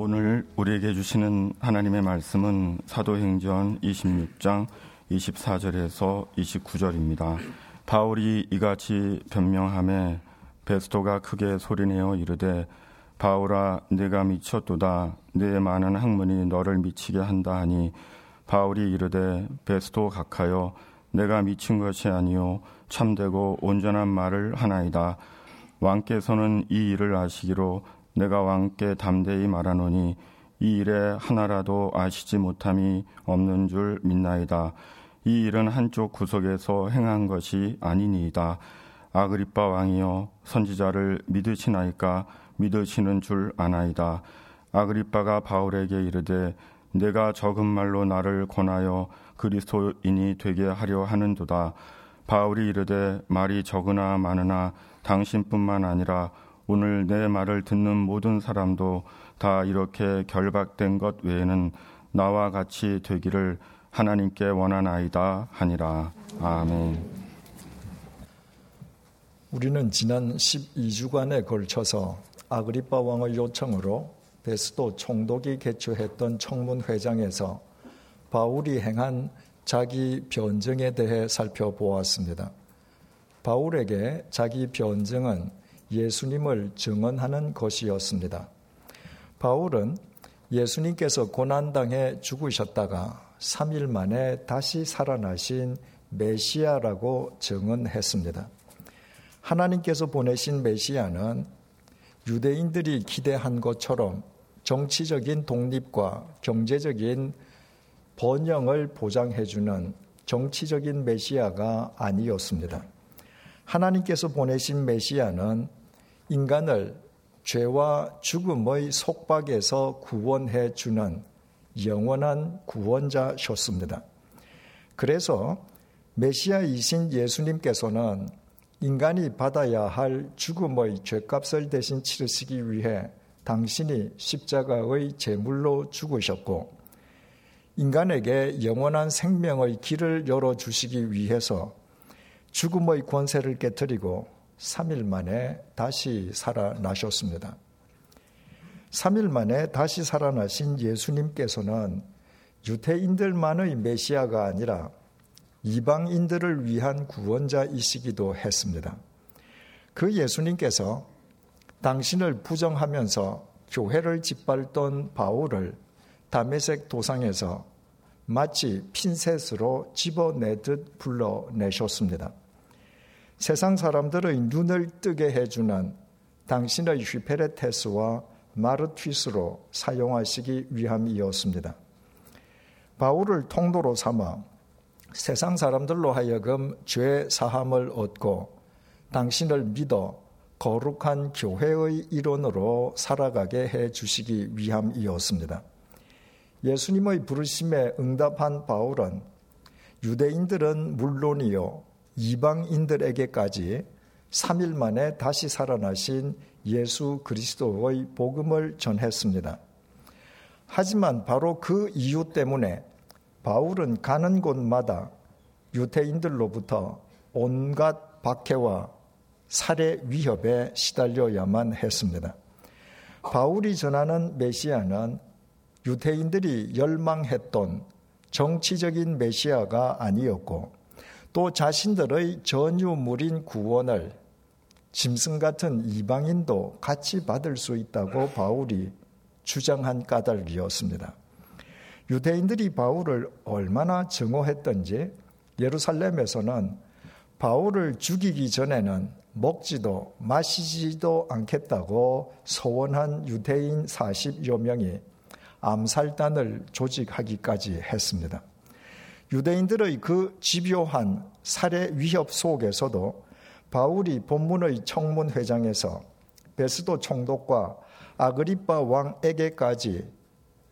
오늘 우리에게 주시는 하나님의 말씀은 사도행전 26장 24절에서 29절입니다. 바울이 이같이 변명함에 베스토가 크게 소리내어 이르되 바울아 내가 미쳤도다 내 많은 학문이 너를 미치게 한다 하니 바울이 이르되 베스토 각하여 내가 미친 것이 아니요 참되고 온전한 말을 하나이다 왕께서는 이 일을 아시기로 내가 왕께 담대히 말하노니 이 일에 하나라도 아시지 못함이 없는 줄 믿나이다. 이 일은 한쪽 구석에서 행한 것이 아니니이다. 아그리빠 왕이여 선지자를 믿으시나이까 믿으시는 줄 아나이다. 아그리빠가 바울에게 이르되 내가 적은 말로 나를 권하여 그리스도인이 되게 하려 하는도다. 바울이 이르되 말이 적으나 많으나 당신뿐만 아니라 오늘 내 말을 듣는 모든 사람도 다 이렇게 결박된 것 외에는 나와 같이 되기를 하나님께 원하나이다 하니라. 아멘. 우리는 지난 12주간에 걸쳐서 아그리파 왕의 요청으로 베스도 총독이 개최했던 청문회장에서 바울이 행한 자기 변증에 대해 살펴보았습니다. 바울에게 자기 변증은 예수님을 증언하는 것이었습니다. 바울은 예수님께서 고난당해 죽으셨다가 3일 만에 다시 살아나신 메시아라고 증언했습니다. 하나님께서 보내신 메시아는 유대인들이 기대한 것처럼 정치적인 독립과 경제적인 번영을 보장해주는 정치적인 메시아가 아니었습니다. 하나님께서 보내신 메시아는 인간을 죄와 죽음의 속박에서 구원해 주는 영원한 구원자셨습니다. 그래서 메시아이신 예수님께서는 인간이 받아야 할 죽음의 죄값을 대신 치르시기 위해 당신이 십자가의 제물로 죽으셨고 인간에게 영원한 생명의 길을 열어 주시기 위해서 죽음의 권세를 깨뜨리고 3일 만에 다시 살아나셨습니다. 3일 만에 다시 살아나신 예수님께서는 유태인들만의 메시아가 아니라 이방인들을 위한 구원자이시기도 했습니다. 그 예수님께서 당신을 부정하면서 교회를 짓밟던 바울을 다메섹 도상에서 마치 핀셋으로 집어내듯 불러내셨습니다. 세상 사람들의 눈을 뜨게 해주는 당신의 휘페레테스와 마르튀스로 사용하시기 위함이었습니다. 바울을 통로로 삼아 세상 사람들로 하여금 죄 사함을 얻고 당신을 믿어 거룩한 교회의 일원으로 살아가게 해 주시기 위함이었습니다. 예수님의 부르심에 응답한 바울은 유대인들은 물론이요 이방인들에게까지 3일 만에 다시 살아나신 예수 그리스도의 복음을 전했습니다. 하지만 바로 그 이유 때문에 바울은 가는 곳마다 유태인들로부터 온갖 박해와 살해 위협에 시달려야만 했습니다. 바울이 전하는 메시아는 유태인들이 열망했던 정치적인 메시아가 아니었고 또 자신들의 전유물인 구원을 짐승 같은 이방인도 같이 받을 수 있다고 바울이 주장한 까닭이었습니다. 유대인들이 바울을 얼마나 증오했던지 예루살렘에서는 바울을 죽이기 전에는 먹지도 마시지도 않겠다고 소원한 유대인 40여 명이 암살단을 조직하기까지 했습니다. 유대인들의 그 집요한 살해 위협 속에서도 바울이 본문의 청문회장에서 베스도 총독과 아그리파 왕에게까지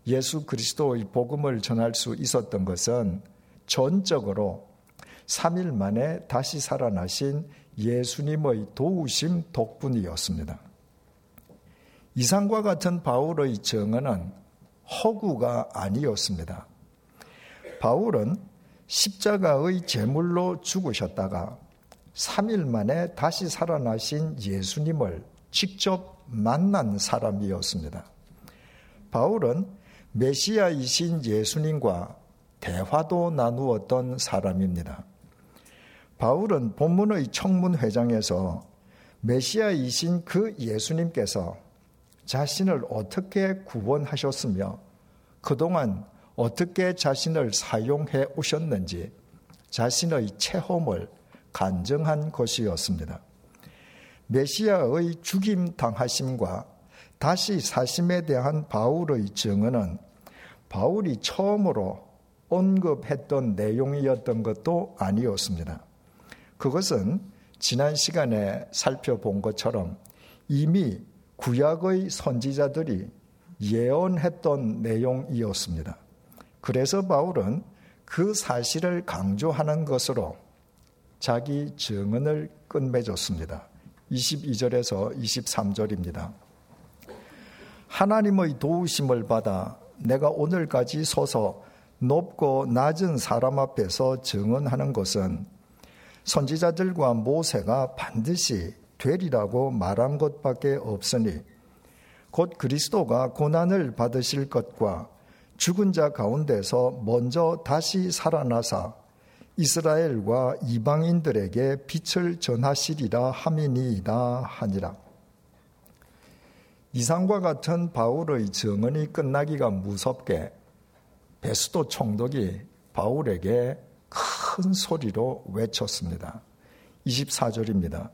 예수 그리스도의 복음을 전할 수 있었던 것은 전적으로 3일 만에 다시 살아나신 예수님의 도우심 덕분이었습니다. 이상과 같은 바울의 증언은 허구가 아니었습니다. 바울은 십자가의 제물로 죽으셨다가 3일 만에 다시 살아나신 예수님을 직접 만난 사람이었습니다. 바울은 메시아이신 예수님과 대화도 나누었던 사람입니다. 바울은 본문의 청문회장에서 메시아이신 그 예수님께서 자신을 어떻게 구원하셨으며 그동안 어떻게 자신을 사용해 오셨는지 자신의 체험을 간증한 것이었습니다. 메시아의 죽임 당하심과 다시 사심에 대한 바울의 증언은 바울이 처음으로 언급했던 내용이었던 것도 아니었습니다. 그것은 지난 시간에 살펴본 것처럼 이미 구약의 선지자들이 예언했던 내용이었습니다. 그래서 바울은 그 사실을 강조하는 것으로 자기 증언을 끝맺었습니다. 22절에서 23절입니다. 하나님의 도우심을 받아 내가 오늘까지 서서 높고 낮은 사람 앞에서 증언하는 것은 선지자들과 모세가 반드시 되리라고 말한 것밖에 없으니 곧 그리스도가 고난을 받으실 것과 죽은 자 가운데서 먼저 다시 살아나사 이스라엘과 이방인들에게 빛을 전하시리라 함이니이다 하니라. 이상과 같은 바울의 증언이 끝나기가 무섭게 베스도 총독이 바울에게 큰 소리로 외쳤습니다. 24절입니다.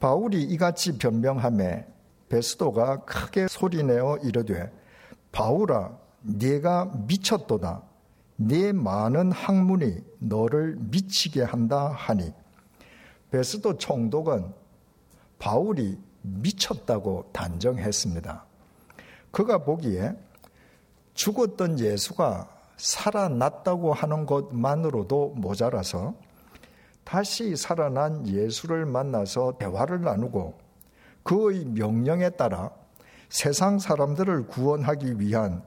바울이 이같이 변명함에 베스도가 크게 소리내어 이르되 바울아 네가 미쳤도다 네 많은 학문이 너를 미치게 한다 하니 베스도 총독은 바울이 미쳤다고 단정했습니다. 그가 보기에 죽었던 예수가 살아났다고 하는 것만으로도 모자라서 다시 살아난 예수를 만나서 대화를 나누고 그의 명령에 따라 세상 사람들을 구원하기 위한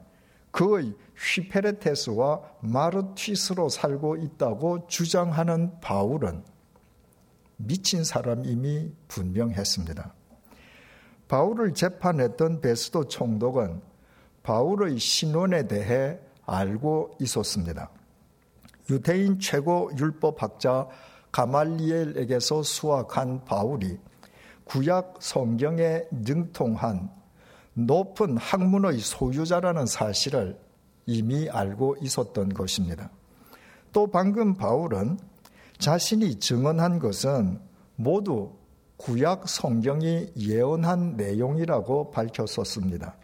그의 휘페레테스와 마르티스로 살고 있다고 주장하는 바울은 미친 사람임이 분명했습니다. 바울을 재판했던 베스도 총독은 바울의 신원에 대해 알고 있었습니다. 유대인 최고 율법학자 가말리엘에게서 수학한 바울이 구약 성경에 능통한 높은 학문의 소유자라는 사실을 이미 알고 있었던 것입니다. 또 방금 바울은 자신이 증언한 것은 모두 구약 성경이 예언한 내용이라고 밝혔었습니다.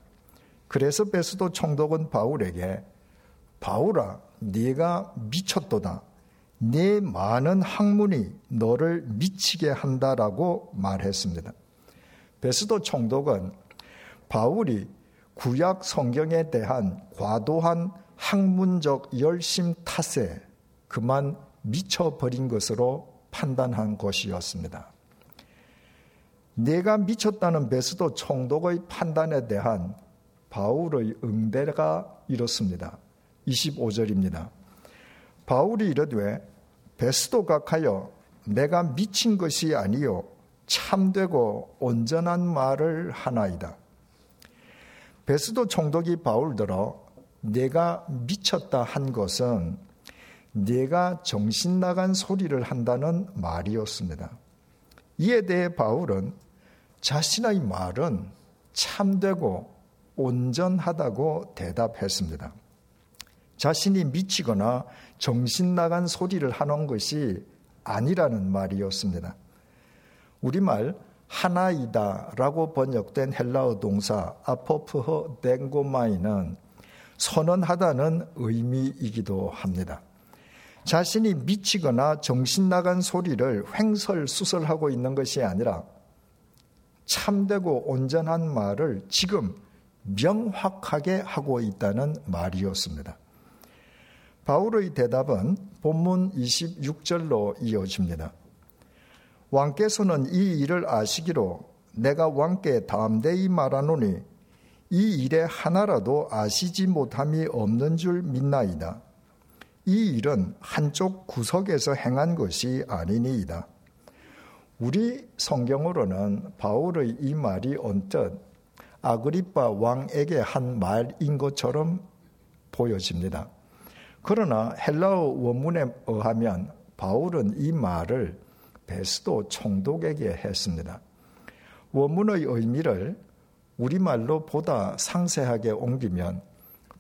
그래서 베스도 총독은 바울에게 바울아 네가 미쳤도다. 네 많은 학문이 너를 미치게 한다라고 말했습니다. 베스도 총독은 바울이 구약 성경에 대한 과도한 학문적 열심 탓에 그만 미쳐버린 것으로 판단한 것이었습니다. 내가 미쳤다는 베스도 총독의 판단에 대한 바울의 응대가 이렇습니다. 25절입니다. 바울이 이르되 베스도 각하여 내가 미친 것이 아니요 참되고 온전한 말을 하나이다. 베스도 총독이 바울들어 내가 미쳤다 한 것은 내가 정신 나간 소리를 한다는 말이었습니다. 이에 대해 바울은 자신의 말은 참되고 온전하다고 대답했습니다. 자신이 미치거나 정신 나간 소리를 하는 것이 아니라는 말이었습니다. 우리말 하나이다라고 번역된 헬라어 동사 아포프허 댕고마이는 선언하다는 의미이기도 합니다. 자신이 미치거나 정신 나간 소리를 횡설수설하고 있는 것이 아니라 참되고 온전한 말을 지금 명확하게 하고 있다는 말이었습니다. 바울의 대답은 본문 26절로 이어집니다. 왕께서는 이 일을 아시기로 내가 왕께 담대히 말하노니 이 일에 하나라도 아시지 못함이 없는 줄 믿나이다. 이 일은 한쪽 구석에서 행한 것이 아니니이다. 우리 성경으로는 바울의 이 말이 언뜻 아그리파 왕에게 한 말인 것처럼 보여집니다. 그러나 헬라어 원문에 의하면 바울은 이 말을 베스도 총독에게 했습니다. 원문의 의미를 우리말로 보다 상세하게 옮기면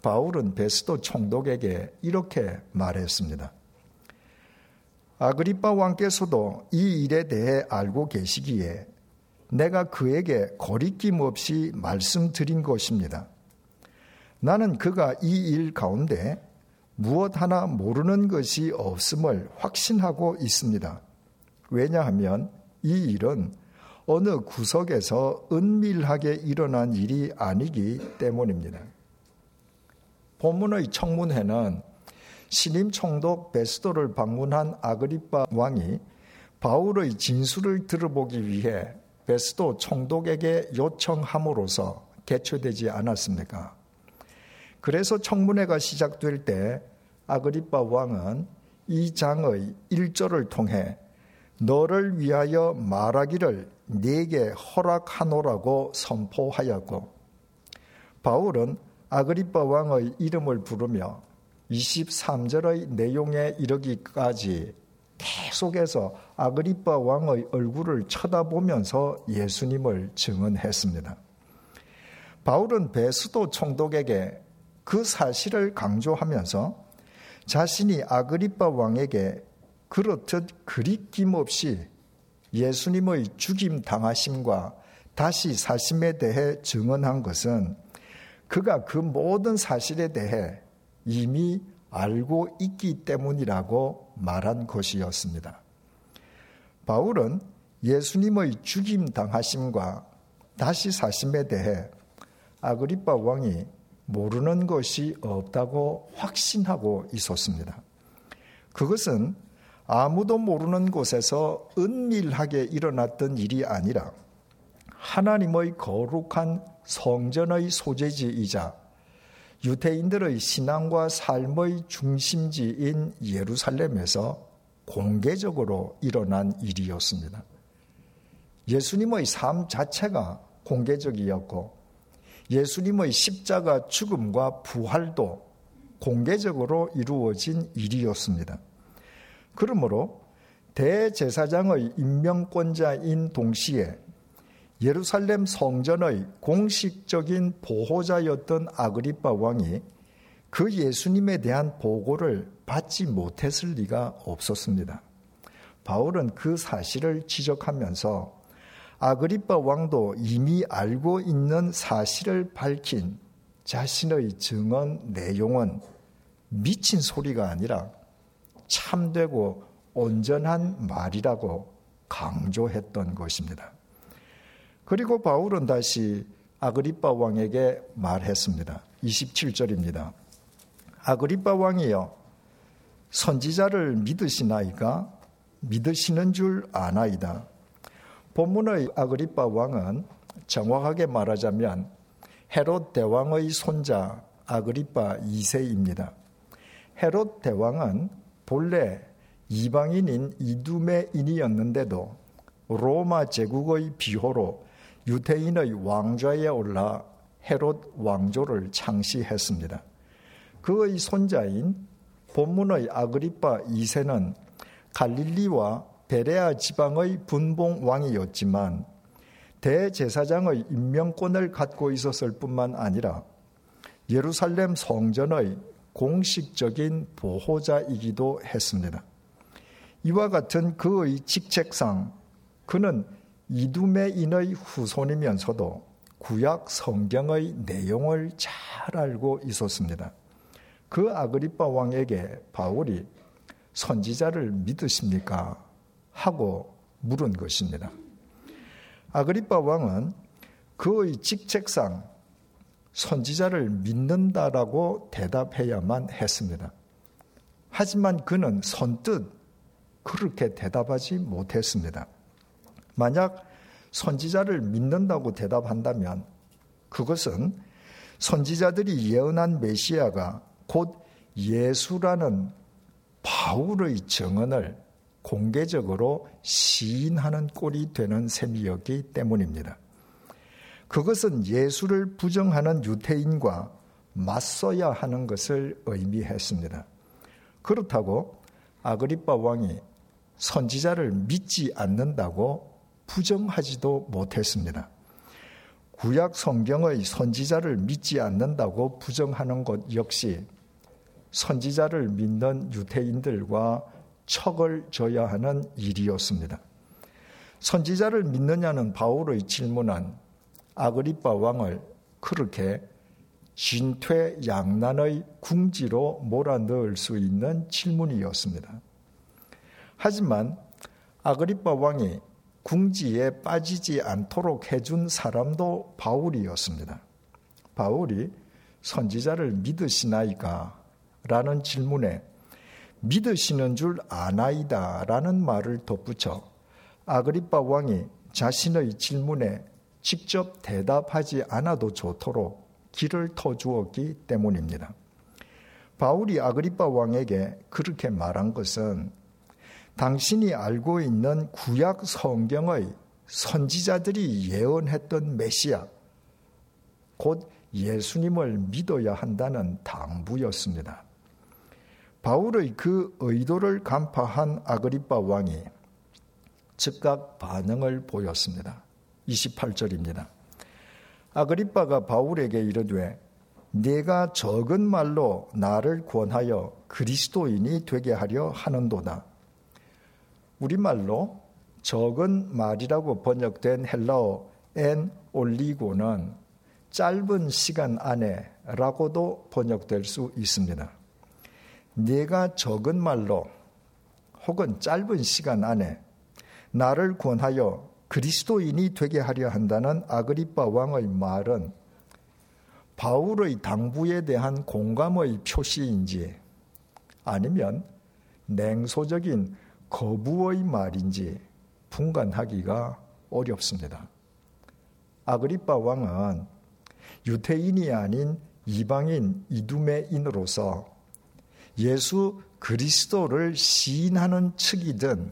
바울은 베스도 총독에게 이렇게 말했습니다. 아그리파 왕께서도 이 일에 대해 알고 계시기에 내가 그에게 거리낌 없이 말씀드린 것입니다. 나는 그가 이 일 가운데 무엇 하나 모르는 것이 없음을 확신하고 있습니다. 왜냐하면 이 일은 어느 구석에서 은밀하게 일어난 일이 아니기 때문입니다. 본문의 청문회는 신임 총독 베스도를 방문한 아그리파 왕이 바울의 진술을 들어보기 위해 베스도 총독에게 요청함으로써 개최되지 않았습니까? 그래서 청문회가 시작될 때 아그리파 왕은 이 장의 일절을 통해 너를 위하여 말하기를 네게 허락하노라고 선포하였고 바울은 아그리파 왕의 이름을 부르며 23절의 내용에 이르기까지 계속해서 아그리파 왕의 얼굴을 쳐다보면서 예수님을 증언했습니다. 바울은 베스도 총독에게 그 사실을 강조하면서 자신이 아그리파 왕에게 그렇듯 그리낌 없이 예수님의 죽임 당하심과 다시 사심에 대해 증언한 것은 그가 그 모든 사실에 대해 이미 알고 있기 때문이라고 말한 것이었습니다. 바울은 예수님의 죽임 당하심과 다시 사심에 대해 아그리파 왕이 모르는 것이 없다고 확신하고 있었습니다. 그것은 아무도 모르는 곳에서 은밀하게 일어났던 일이 아니라 하나님의 거룩한 성전의 소재지이자 유태인들의 신앙과 삶의 중심지인 예루살렘에서 공개적으로 일어난 일이었습니다. 예수님의 삶 자체가 공개적이었고 예수님의 십자가 죽음과 부활도 공개적으로 이루어진 일이었습니다. 그러므로 대제사장의 임명권자인 동시에 예루살렘 성전의 공식적인 보호자였던 아그리파 왕이 그 예수님에 대한 보고를 받지 못했을 리가 없었습니다. 바울은 그 사실을 지적하면서 아그리파 왕도 이미 알고 있는 사실을 밝힌 자신의 증언 내용은 미친 소리가 아니라 참되고 온전한 말이라고 강조했던 것입니다. 그리고 바울은 다시 아그리파 왕에게 말했습니다. 27절입니다. 아그리파 왕이여 선지자를 믿으시나이까 믿으시는 줄 아나이다. 본문의 아그리파 왕은 정확하게 말하자면 헤롯 대왕의 손자 아그리파 2세입니다. 헤롯 대왕은 본래 이방인인 이두메인이었는데도 로마 제국의 비호로 유태인의 왕좌에 올라 헤롯 왕조를 창시했습니다. 그의 손자인 본문의 아그리파 2세는 갈릴리와 베레아 지방의 분봉 왕이었지만 대제사장의 임명권을 갖고 있었을 뿐만 아니라 예루살렘 성전의 공식적인 보호자이기도 했습니다. 이와 같은 그의 직책상 그는 이두메인의 후손이면서도 구약 성경의 내용을 잘 알고 있었습니다. 그 아그리파 왕에게 바울이 선지자를 믿으십니까? 하고 물은 것입니다. 아그리파 왕은 그의 직책상 선지자를 믿는다라고 대답해야만 했습니다. 하지만 그는 선뜻 그렇게 대답하지 못했습니다. 만약 선지자를 믿는다고 대답한다면 그것은 선지자들이 예언한 메시아가 곧 예수라는 바울의 증언을 공개적으로 시인하는 꼴이 되는 셈이었기 때문입니다. 그것은 예수를 부정하는 유태인과 맞서야 하는 것을 의미했습니다. 그렇다고 아그리파 왕이 선지자를 믿지 않는다고 부정하지도 못했습니다. 구약 성경의 선지자를 믿지 않는다고 부정하는 것 역시 선지자를 믿는 유태인들과 척을 져야 하는 일이었습니다. 선지자를 믿느냐는 바울의 질문한 아그리파 왕을 그렇게 진퇴양난의 궁지로 몰아넣을 수 있는 질문이었습니다. 하지만 아그리파 왕이 궁지에 빠지지 않도록 해준 사람도 바울이었습니다. 바울이 선지자를 믿으시나이까? 라는 질문에 믿으시는 줄 아나이다 라는 말을 덧붙여 아그리파 왕이 자신의 질문에 직접 대답하지 않아도 좋도록 길을 터주었기 때문입니다. 바울이 아그리파 왕에게 그렇게 말한 것은 당신이 알고 있는 구약 성경의 선지자들이 예언했던 메시아, 곧 예수님을 믿어야 한다는 당부였습니다. 바울의 그 의도를 간파한 아그리파 왕이 즉각 반응을 보였습니다. 28절입니다. 아그리빠가 바울에게 이르되 내가 적은 말로 나를 권하여 그리스도인이 되게 하려 하는도다. 우리말로 적은 말이라고 번역된 헬라어 엔 올리고는 짧은 시간 안에 라고도 번역될 수 있습니다. 내가 적은 말로 혹은 짧은 시간 안에 나를 권하여 그리스도인이 되게 하려 한다는 아그리파 왕의 말은 바울의 당부에 대한 공감의 표시인지 아니면 냉소적인 거부의 말인지 분간하기가 어렵습니다. 아그리파 왕은 유태인이 아닌 이방인 이두메인으로서 예수 그리스도를 시인하는 측이든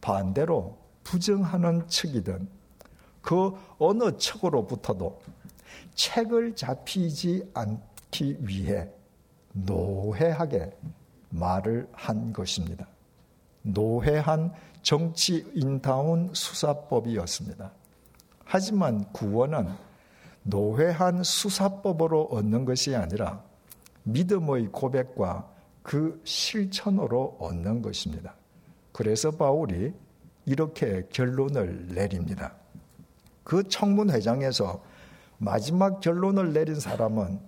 반대로 부정하는 측이든 그 어느 측으로부터도 책을 잡히지 않기 위해 노회하게 말을 한 것입니다. 노회한 정치인다운 수사법이었습니다. 하지만 구원은 노회한 수사법으로 얻는 것이 아니라 믿음의 고백과 그 실천으로 얻는 것입니다. 그래서 바울이 이렇게 결론을 내립니다. 그 청문회장에서 마지막 결론을 내린 사람은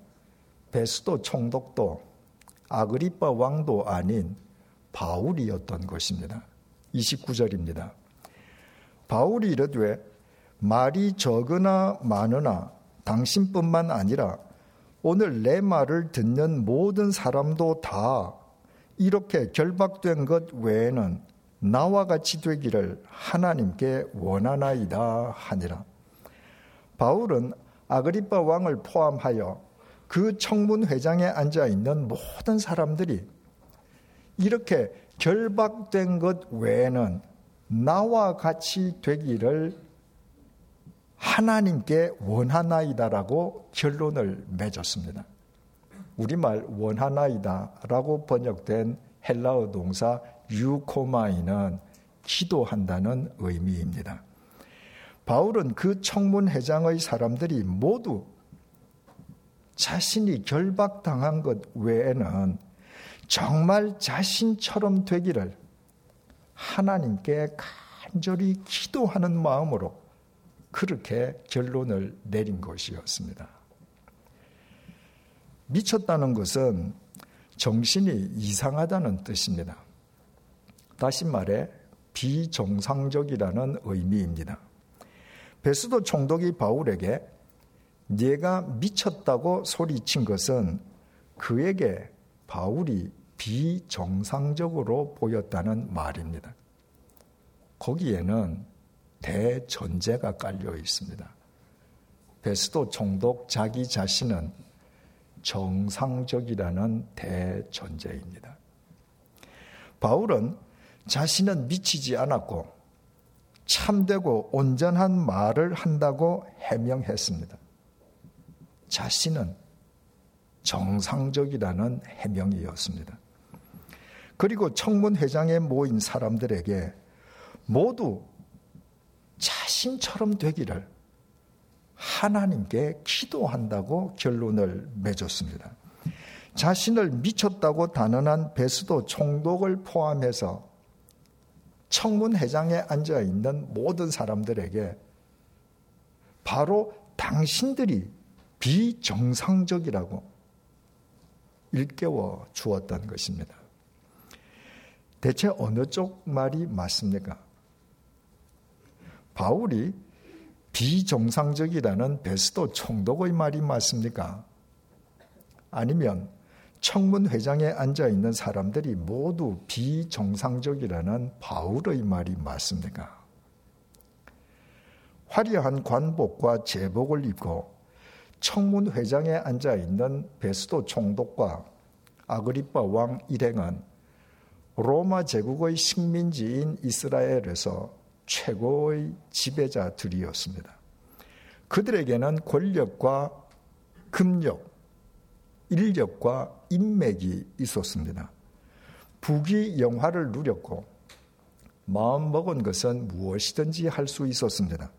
베스도 총독도 아그리파 왕도 아닌 바울이었던 것입니다. 29절입니다. 바울이 이르되 말이 적으나 많으나 당신뿐만 아니라 오늘 내 말을 듣는 모든 사람도 다 이렇게 결박된 것 외에는 나와 같이 되기를 하나님께 원하나이다 하니라. 바울은 아그리파 왕을 포함하여 그 청문 회장에 앉아 있는 모든 사람들이 이렇게 결박된 것 외에는 나와 같이 되기를 하나님께 원하나이다라고 결론을 맺었습니다. 우리말 원하나이다라고 번역된 헬라어 동사 유코마이는 기도한다는 의미입니다. 바울은 그 청문회장의 사람들이 모두 자신이 결박당한 것 외에는 정말 자신처럼 되기를 하나님께 간절히 기도하는 마음으로 그렇게 결론을 내린 것이었습니다. 미쳤다는 것은 정신이 이상하다는 뜻입니다. 다시 말해 비정상적이라는 의미입니다. 베스도 총독이 바울에게 네가 미쳤다고 소리친 것은 그에게 바울이 비정상적으로 보였다는 말입니다. 거기에는 대전제가 깔려 있습니다. 베스도 총독 자기 자신은 정상적이라는 대전제입니다. 바울은 자신은 미치지 않았고 참되고 온전한 말을 한다고 해명했습니다. 자신은 정상적이라는 해명이었습니다. 그리고 청문회장에 모인 사람들에게 모두 자신처럼 되기를 하나님께 기도한다고 결론을 맺었습니다. 자신을 미쳤다고 단언한 베스도 총독을 포함해서 청문회장에 앉아 있는 모든 사람들에게 바로 당신들이 비정상적이라고 일깨워 주었던 것입니다. 대체 어느 쪽 말이 맞습니까? 바울이 비정상적이라는 베스도 총독의 말이 맞습니까? 아니면 청문회장에 앉아 있는 사람들이 모두 비정상적이라는 바울의 말이 맞습니까? 화려한 관복과 제복을 입고 청문회장에 앉아 있는 베스도 총독과 아그리파 왕 일행은 로마 제국의 식민지인 이스라엘에서 최고의 지배자들이었습니다. 그들에게는 권력과 금력, 인력과 인맥이 있었습니다. 부귀 영화를 누렸고 마음 먹은 것은 무엇이든지 할 수 있었습니다.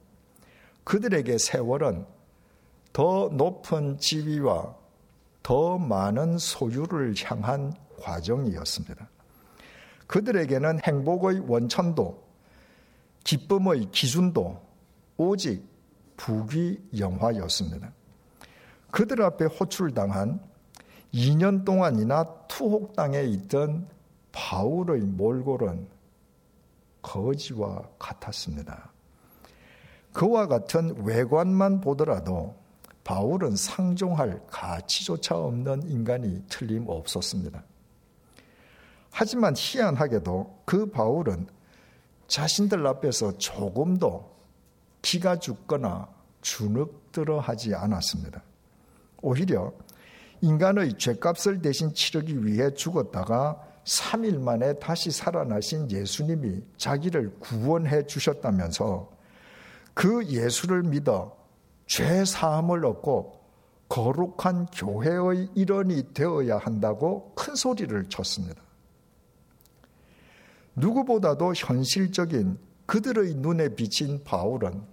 그들에게 세월은 더 높은 지위와 더 많은 소유를 향한 과정이었습니다. 그들에게는 행복의 원천도 기쁨의 기준도 오직 부귀 영화였습니다. 그들 앞에 호출당한 2년 동안이나 투옥당에 있던 바울의 몰골은 거지와 같았습니다. 그와 같은 외관만 보더라도 바울은 상종할 가치조차 없는 인간이 틀림없었습니다. 하지만 희한하게도 그 바울은 자신들 앞에서 조금도 기가 죽거나 주눅들어 하지 않았습니다. 오히려 인간의 죄값을 대신 치르기 위해 죽었다가 3일 만에 다시 살아나신 예수님이 자기를 구원해 주셨다면서 그 예수를 믿어 죄 사함을 얻고 거룩한 교회의 일원이 되어야 한다고 큰 소리를 쳤습니다. 누구보다도 현실적인 그들의 눈에 비친 바울은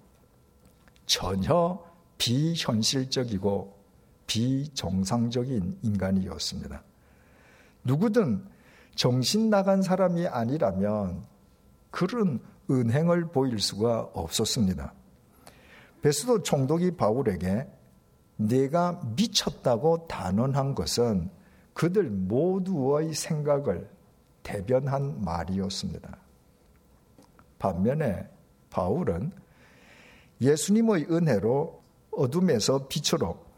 전혀 비현실적이고 비정상적인 인간이었습니다. 누구든 정신 나간 사람이 아니라면 그런 은행을 보일 수가 없었습니다. 베스도 총독이 바울에게 내가 미쳤다고 단언한 것은 그들 모두의 생각을 대변한 말이었습니다. 반면에 바울은 예수님의 은혜로 어둠에서 빛으로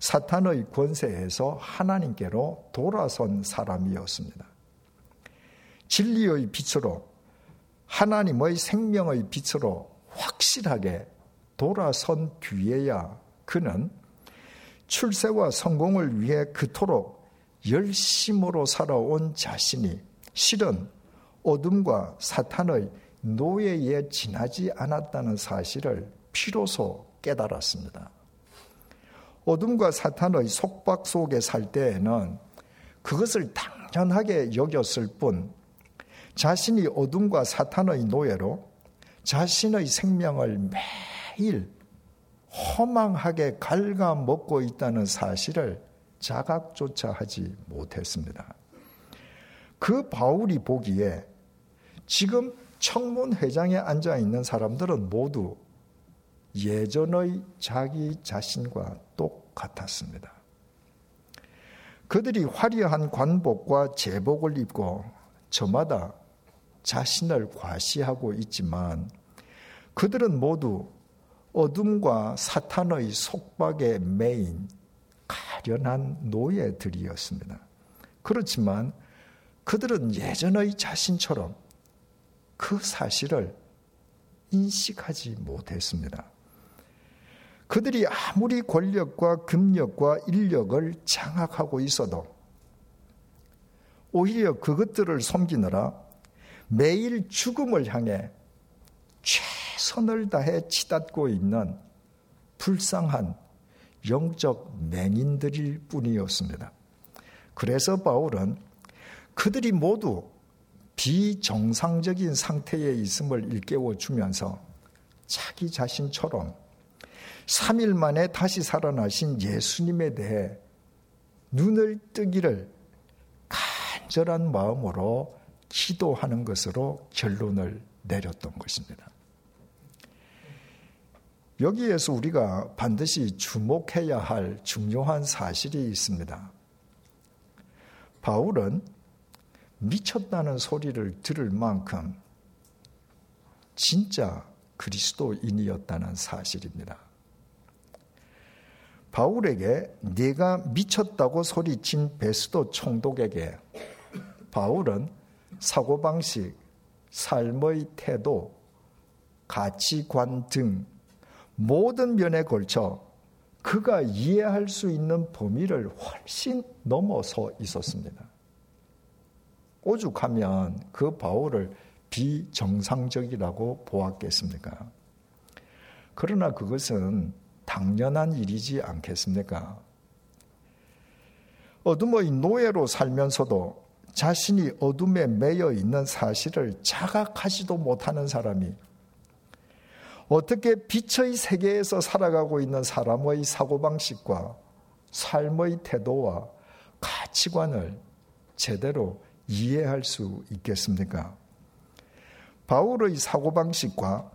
사탄의 권세에서 하나님께로 돌아선 사람이었습니다. 진리의 빛으로 하나님의 생명의 빛으로 확실하게 돌아선 뒤에야 그는 출세와 성공을 위해 그토록 열심으로 살아온 자신이 실은 어둠과 사탄의 노예에 지나지 않았다는 사실을 비로소 깨달았습니다. 어둠과 사탄의 속박 속에 살 때에는 그것을 당연하게 여겼을 뿐 자신이 어둠과 사탄의 노예로 자신의 생명을 매일 허망하게 갉아먹고 있다는 사실을 자각조차 하지 못했습니다. 그 바울이 보기에 지금 청문회장에 앉아 있는 사람들은 모두 예전의 자기 자신과 똑같았습니다. 그들이 화려한 관복과 제복을 입고 저마다 자신을 과시하고 있지만 그들은 모두 어둠과 사탄의 속박에 매인 가련한 노예들이었습니다. 그렇지만 그들은 예전의 자신처럼 그 사실을 인식하지 못했습니다. 그들이 아무리 권력과 금력과 인력을 장악하고 있어도 오히려 그것들을 섬기느라 매일 죽음을 향해 최 최선을 다해 치닫고 있는 불쌍한 영적 맹인들일 뿐이었습니다. 그래서 바울은 그들이 모두 비정상적인 상태에 있음을 일깨워 주면서 자기 자신처럼 3일 만에 다시 살아나신 예수님에 대해 눈을 뜨기를 간절한 마음으로 기도하는 것으로 결론을 내렸던 것입니다. 여기에서 우리가 반드시 주목해야 할 중요한 사실이 있습니다. 바울은 미쳤다는 소리를 들을 만큼 진짜 그리스도인이었다는 사실입니다. 바울에게 네가 미쳤다고 소리친 베스도 총독에게 바울은 사고방식, 삶의 태도, 가치관 등 모든 면에 걸쳐 그가 이해할 수 있는 범위를 훨씬 넘어서 있었습니다. 오죽하면 그 바울을 비정상적이라고 보았겠습니까? 그러나 그것은 당연한 일이지 않겠습니까? 어둠의 노예로 살면서도 자신이 어둠에 매여 있는 사실을 자각하지도 못하는 사람이 어떻게 빛의 세계에서 살아가고 있는 사람의 사고방식과 삶의 태도와 가치관을 제대로 이해할 수 있겠습니까? 바울의 사고방식과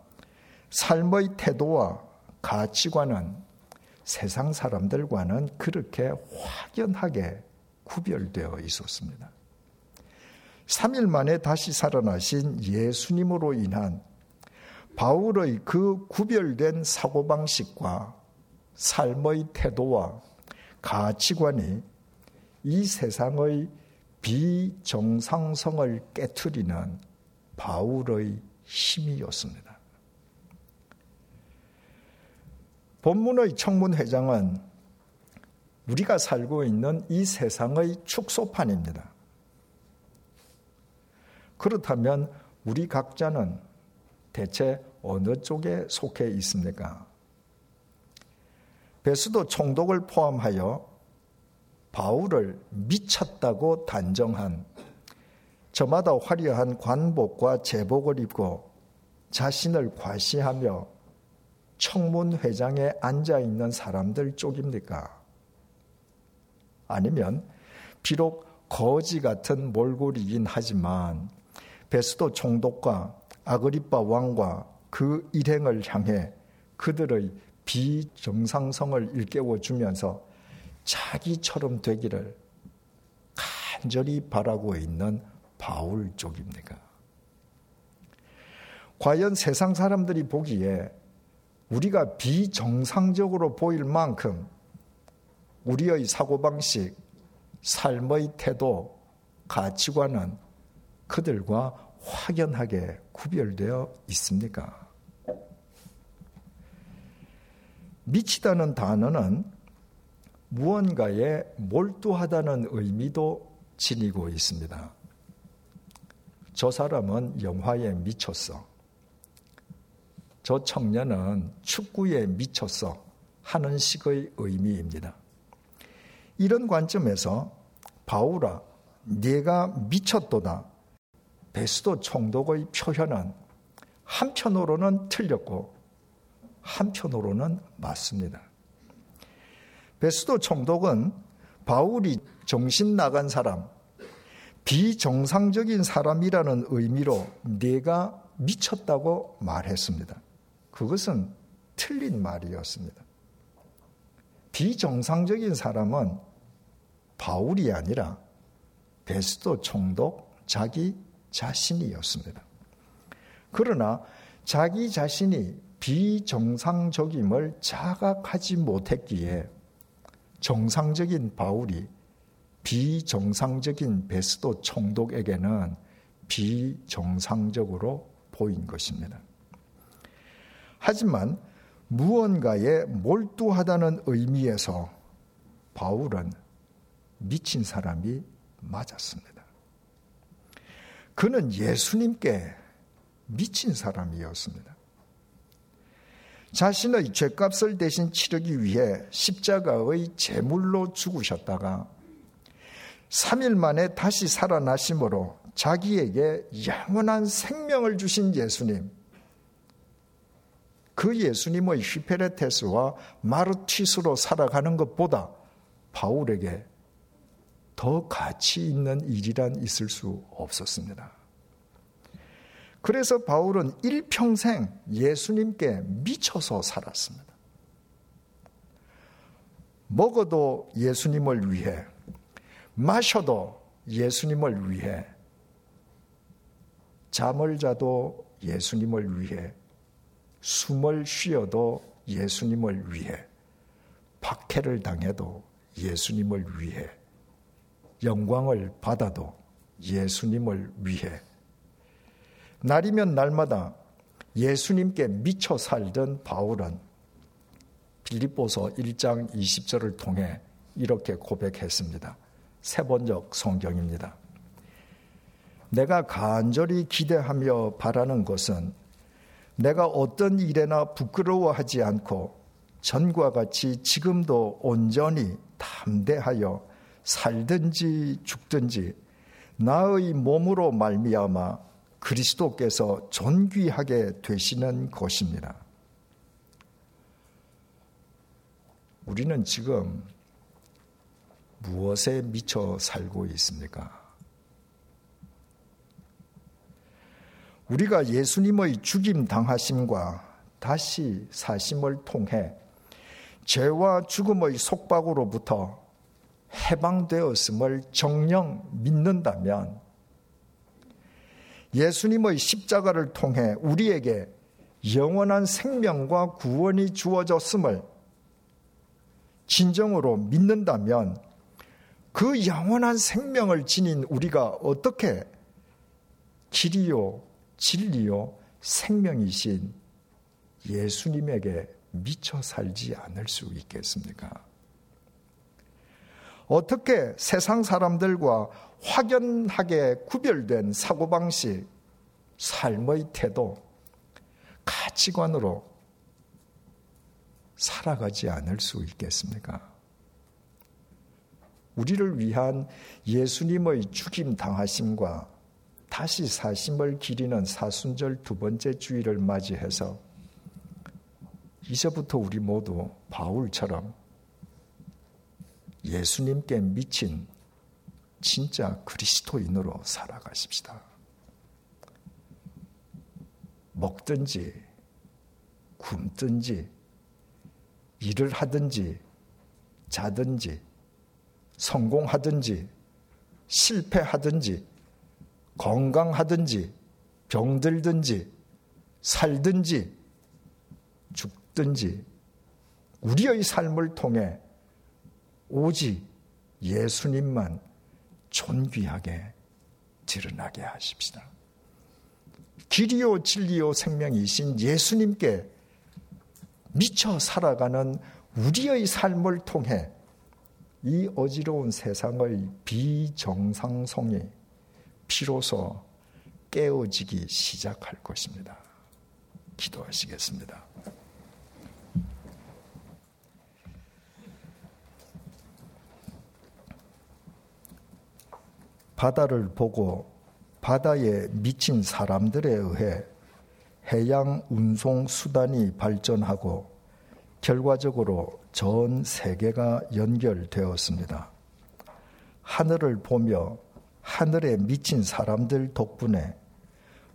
삶의 태도와 가치관은 세상 사람들과는 그렇게 확연하게 구별되어 있었습니다. 3일 만에 다시 살아나신 예수님으로 인한 바울의 그 구별된 사고방식과 삶의 태도와 가치관이 이 세상의 비정상성을 깨뜨리는 바울의 힘이었습니다. 본문의 청문회장은 우리가 살고 있는 이 세상의 축소판입니다. 그렇다면 우리 각자는 대체 어느 쪽에 속해 있습니까? 베스도 총독을 포함하여 바울을 미쳤다고 단정한 저마다 화려한 관복과 제복을 입고 자신을 과시하며 청문회장에 앉아 있는 사람들 쪽입니까? 아니면 비록 거지 같은 몰골이긴 하지만 베스도 총독과 아그리빠 왕과 그 일행을 향해 그들의 비정상성을 일깨워 주면서 자기처럼 되기를 간절히 바라고 있는 바울 쪽입니까? 과연 세상 사람들이 보기에 우리가 비정상적으로 보일 만큼 우리의 사고방식, 삶의 태도, 가치관은 그들과 확연하게 구별되어 있습니까? 미치다는 단어는 무언가에 몰두하다는 의미도 지니고 있습니다. 저 사람은 영화에 미쳤어. 저 청년은 축구에 미쳤어. 하는 식의 의미입니다. 이런 관점에서 바울아, 네가 미쳤도다. 베스도 총독의 표현은 한편으로는 틀렸고 한편으로는 맞습니다. 베스도 총독은 바울이 정신 나간 사람, 비정상적인 사람이라는 의미로 내가 미쳤다고 말했습니다. 그것은 틀린 말이었습니다. 비정상적인 사람은 바울이 아니라 베스도 총독 자기 자신이었습니다. 그러나 자기 자신이 비정상적임을 자각하지 못했기에 정상적인 바울이 비정상적인 베스도 총독에게는 비정상적으로 보인 것입니다. 하지만 무언가에 몰두하다는 의미에서 바울은 미친 사람이 맞았습니다. 그는 예수님께 미친 사람이었습니다. 자신의 죄값을 대신 치르기 위해 십자가의 제물로 죽으셨다가 3일 만에 다시 살아나심으로 자기에게 영원한 생명을 주신 예수님. 그 예수님의 휘페레테스와 마르티스로 살아가는 것보다 바울에게 더 가치 있는 일이란 있을 수 없었습니다. 그래서 바울은 일평생 예수님께 미쳐서 살았습니다. 먹어도 예수님을 위해, 마셔도 예수님을 위해, 잠을 자도 예수님을 위해, 숨을 쉬어도 예수님을 위해, 박해를 당해도 예수님을 위해, 영광을 받아도 예수님을 위해, 날이면 날마다 예수님께 미쳐 살던 바울은 빌립보서 1장 20절을 통해 이렇게 고백했습니다. 세 번역 성경입니다. 내가 간절히 기대하며 바라는 것은 내가 어떤 일에나 부끄러워하지 않고 전과 같이 지금도 온전히 담대하여 살든지 죽든지 나의 몸으로 말미암아 그리스도께서 존귀하게 되시는 것입니다. 우리는 지금 무엇에 미쳐 살고 있습니까? 우리가 예수님의 죽임 당하심과 다시 사심을 통해 죄와 죽음의 속박으로부터 해방되었음을 정령 믿는다면 예수님의 십자가를 통해 우리에게 영원한 생명과 구원이 주어졌음을 진정으로 믿는다면 그 영원한 생명을 지닌 우리가 어떻게 길이요, 진리요, 생명이신 예수님에게 미쳐 살지 않을 수 있겠습니까? 어떻게 세상 사람들과 확연하게 구별된 사고방식, 삶의 태도, 가치관으로 살아가지 않을 수 있겠습니까? 우리를 위한 예수님의 죽임 당하심과 다시 사심을 기리는 사순절 두 번째 주일을 맞이해서 이제부터 우리 모두 바울처럼 예수님께 미친 진짜 그리스도인으로 살아가십시다. 먹든지, 굶든지, 일을 하든지, 자든지, 성공하든지, 실패하든지, 건강하든지, 병들든지, 살든지, 죽든지, 우리의 삶을 통해 오직 예수님만 존귀하게 드러나게 하십시다. 길이요 진리요 생명이신 예수님께 미쳐 살아가는 우리의 삶을 통해 이 어지러운 세상의 비정상성이 비로소 깨어지기 시작할 것입니다. 기도하시겠습니다. 바다를 보고 바다에 미친 사람들에 의해 해양 운송 수단이 발전하고 결과적으로 전 세계가 연결되었습니다. 하늘을 보며 하늘에 미친 사람들 덕분에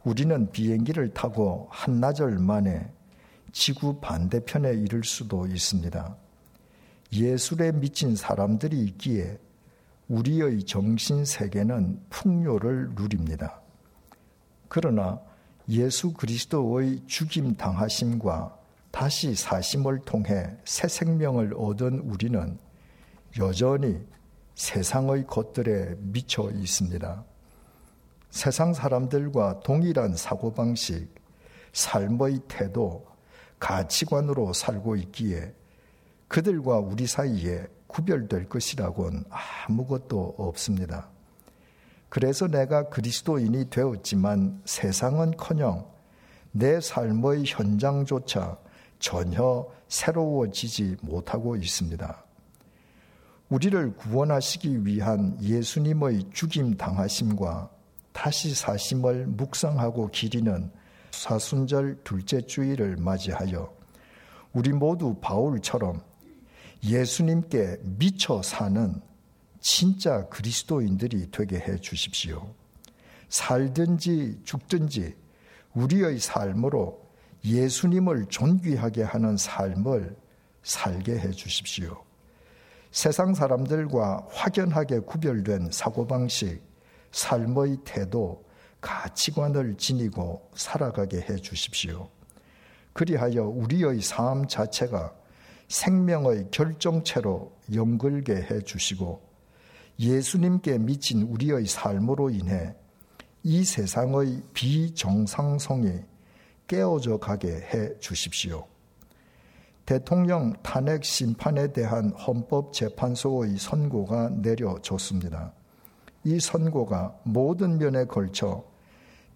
우리는 비행기를 타고 한나절 만에 지구 반대편에 이를 수도 있습니다. 예술에 미친 사람들이 있기에 우리의 정신 세계는 풍요를 누립니다. 그러나 예수 그리스도의 죽임 당하심과 다시 사심을 통해 새 생명을 얻은 우리는 여전히 세상의 것들에 미쳐 있습니다. 세상 사람들과 동일한 사고방식, 삶의 태도, 가치관으로 살고 있기에 그들과 우리 사이에 구별될 것이라고는 아무것도 없습니다. 그래서 내가 그리스도인이 되었지만 세상은 커녕 내 삶의 현장조차 전혀 새로워지지 못하고 있습니다. 우리를 구원하시기 위한 예수님의 죽임 당하심과 다시 사심을 묵상하고 기리는 사순절 둘째 주일을 맞이하여 우리 모두 바울처럼 예수님께 미쳐 사는 진짜 그리스도인들이 되게 해 주십시오. 살든지 죽든지 우리의 삶으로 예수님을 존귀하게 하는 삶을 살게 해 주십시오. 세상 사람들과 확연하게 구별된 사고방식, 삶의 태도, 가치관을 지니고 살아가게 해 주십시오. 그리하여 우리의 삶 자체가 생명의 결정체로 연결게 해 주시고 예수님께 미친 우리의 삶으로 인해 이 세상의 비정상성이 깨어져 가게 해 주십시오. 대통령 탄핵 심판에 대한 헌법재판소의 선고가 내려졌습니다. 이 선고가 모든 면에 걸쳐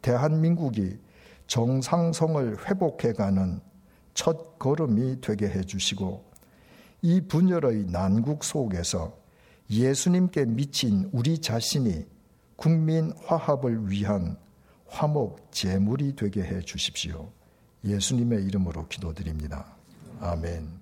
대한민국이 정상성을 회복해가는 첫 걸음이 되게 해주시고 이 분열의 난국 속에서 예수님께 미친 우리 자신이 국민 화합을 위한 화목 제물이 되게 해 주십시오. 예수님의 이름으로 기도드립니다. 아멘.